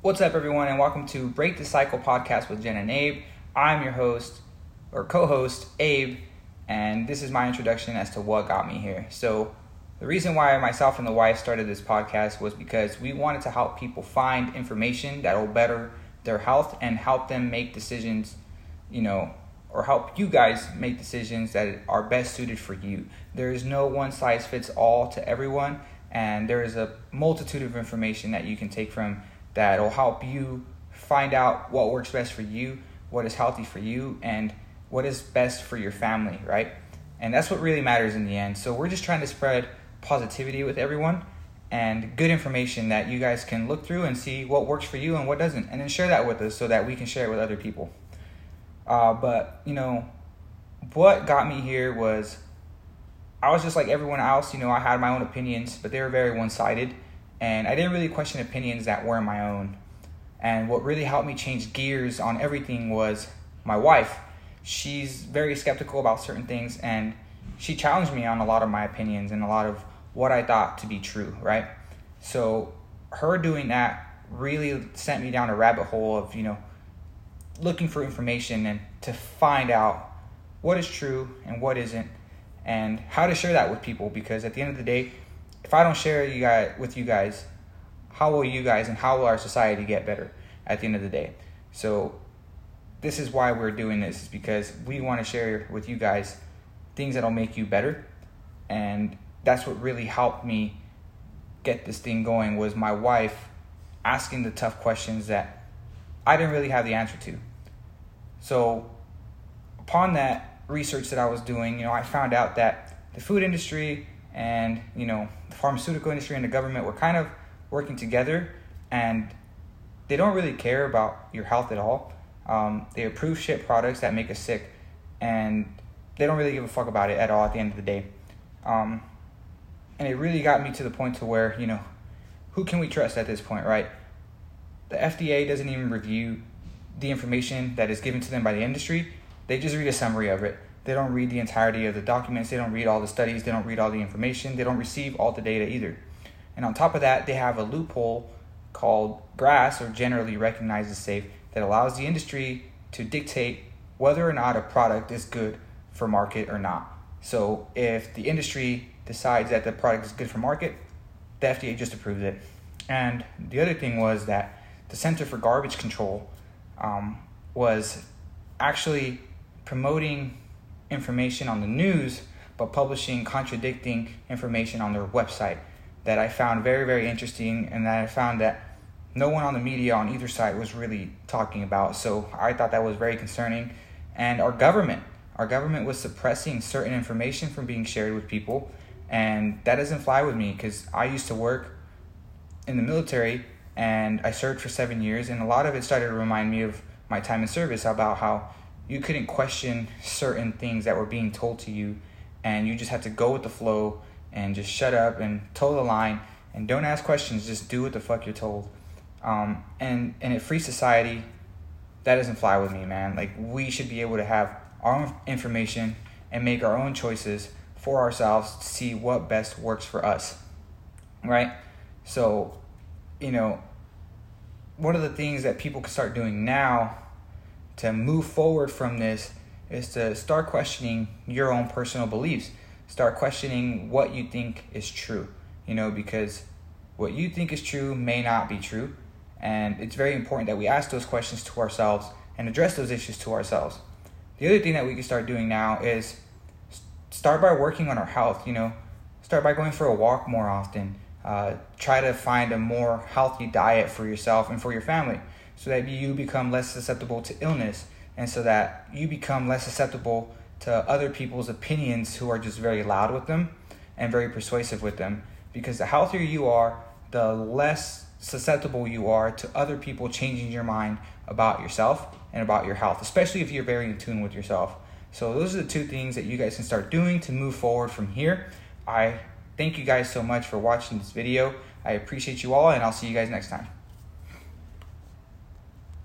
What's up, everyone, and welcome to Break the Cycle podcast with Jen and Abe. I'm your host or co host, Abe, and this is my introduction as to what got me here. So, the reason why myself and the wife started this podcast was because we wanted to help people find information that will better their health and help them make decisions, you know, or help you guys make decisions that are best suited for you. There is no one size fits all to everyone, and there is a multitude of information that you can take from that will help you find out what works best for you, what is healthy for you, and what is best for your family, right? And that's what really matters in the end. So we're just trying to spread positivity with everyone and good information that you guys can look through and see what works for you and what doesn't, and then share that with us so that we can share it with other people. Uh, but you know, what got me here was I was just like everyone else. You know, I had my own opinions, but they were very one-sided and I didn't really question opinions that weren't my own. And what really helped me change gears on everything was my wife. She's very skeptical about certain things, and she challenged me on a lot of my opinions and a lot of what I thought to be true, right? So, her doing that really sent me down a rabbit hole of, you know, looking for information and to find out what is true and what isn't, and how to share that with people because at the end of the day, if I don't share you guys with you guys, how will you guys and how will our society get better at the end of the day? So this is why we're doing this is because we want to share with you guys things that'll make you better and that's what really helped me get this thing going was my wife asking the tough questions that I didn't really have the answer to. So upon that research that I was doing, you know, I found out that the food industry and you know the pharmaceutical industry and the government were kind of working together and they don't really care about your health at all. Um, they approve shit products that make us sick and they don't really give a fuck about it at all at the end of the day. Um, and it really got me to the point to where you know who can we trust at this point right? The fda doesn't even review the information that is given to them by the industry. They just read a summary of it they don't read the entirety of the documents. They don't read all the studies. They don't read all the information. They don't receive all the data either. And on top of that, they have a loophole called GRAS, or generally recognized as safe, that allows the industry to dictate whether or not a product is good for market or not. So if the industry decides that the product is good for market, the FDA just approves it. And the other thing was that the Center for Garbage Control um, was actually promoting information on the news, but publishing contradicting information on their website that I found very, very interesting, and that I found that no one on the media on either side was really talking about. So I thought that was very concerning. And our government, our government was suppressing certain information from being shared with people, and that doesn't fly with me because I used to work in the military and I served for seven years, and a lot of it started to remind me of my time in service about how you couldn't question certain things that were being told to you and you just had to go with the flow and just shut up and toe the line and don't ask questions. Just do what the fuck you're told. Um, and in a free society that doesn't fly with me man. Like we should be able to have our own information and make our own choices for ourselves to see what best works for us right? So you know one of the things that people can start doing now to move forward from this is to start questioning your own personal beliefs. Start questioning what you think is true, you know, because what you think is true may not be true. And it's very important that we ask those questions to ourselves and address those issues to ourselves. The other thing that we can start doing now is start by working on our health, you know, start by going for a walk more often. Uh, try to find a more healthy diet for yourself and for your family so that you become less susceptible to illness and so that you become less susceptible to other people's opinions who are just very loud with them and very persuasive with them. Because the healthier you are the less susceptible you are to other people changing your mind about yourself and about your health especially if you're very in tune with yourself. So those are the two things that you guys can start doing to move forward from here. I thank you guys so much for watching this video. I appreciate you all and i'll see you guys next time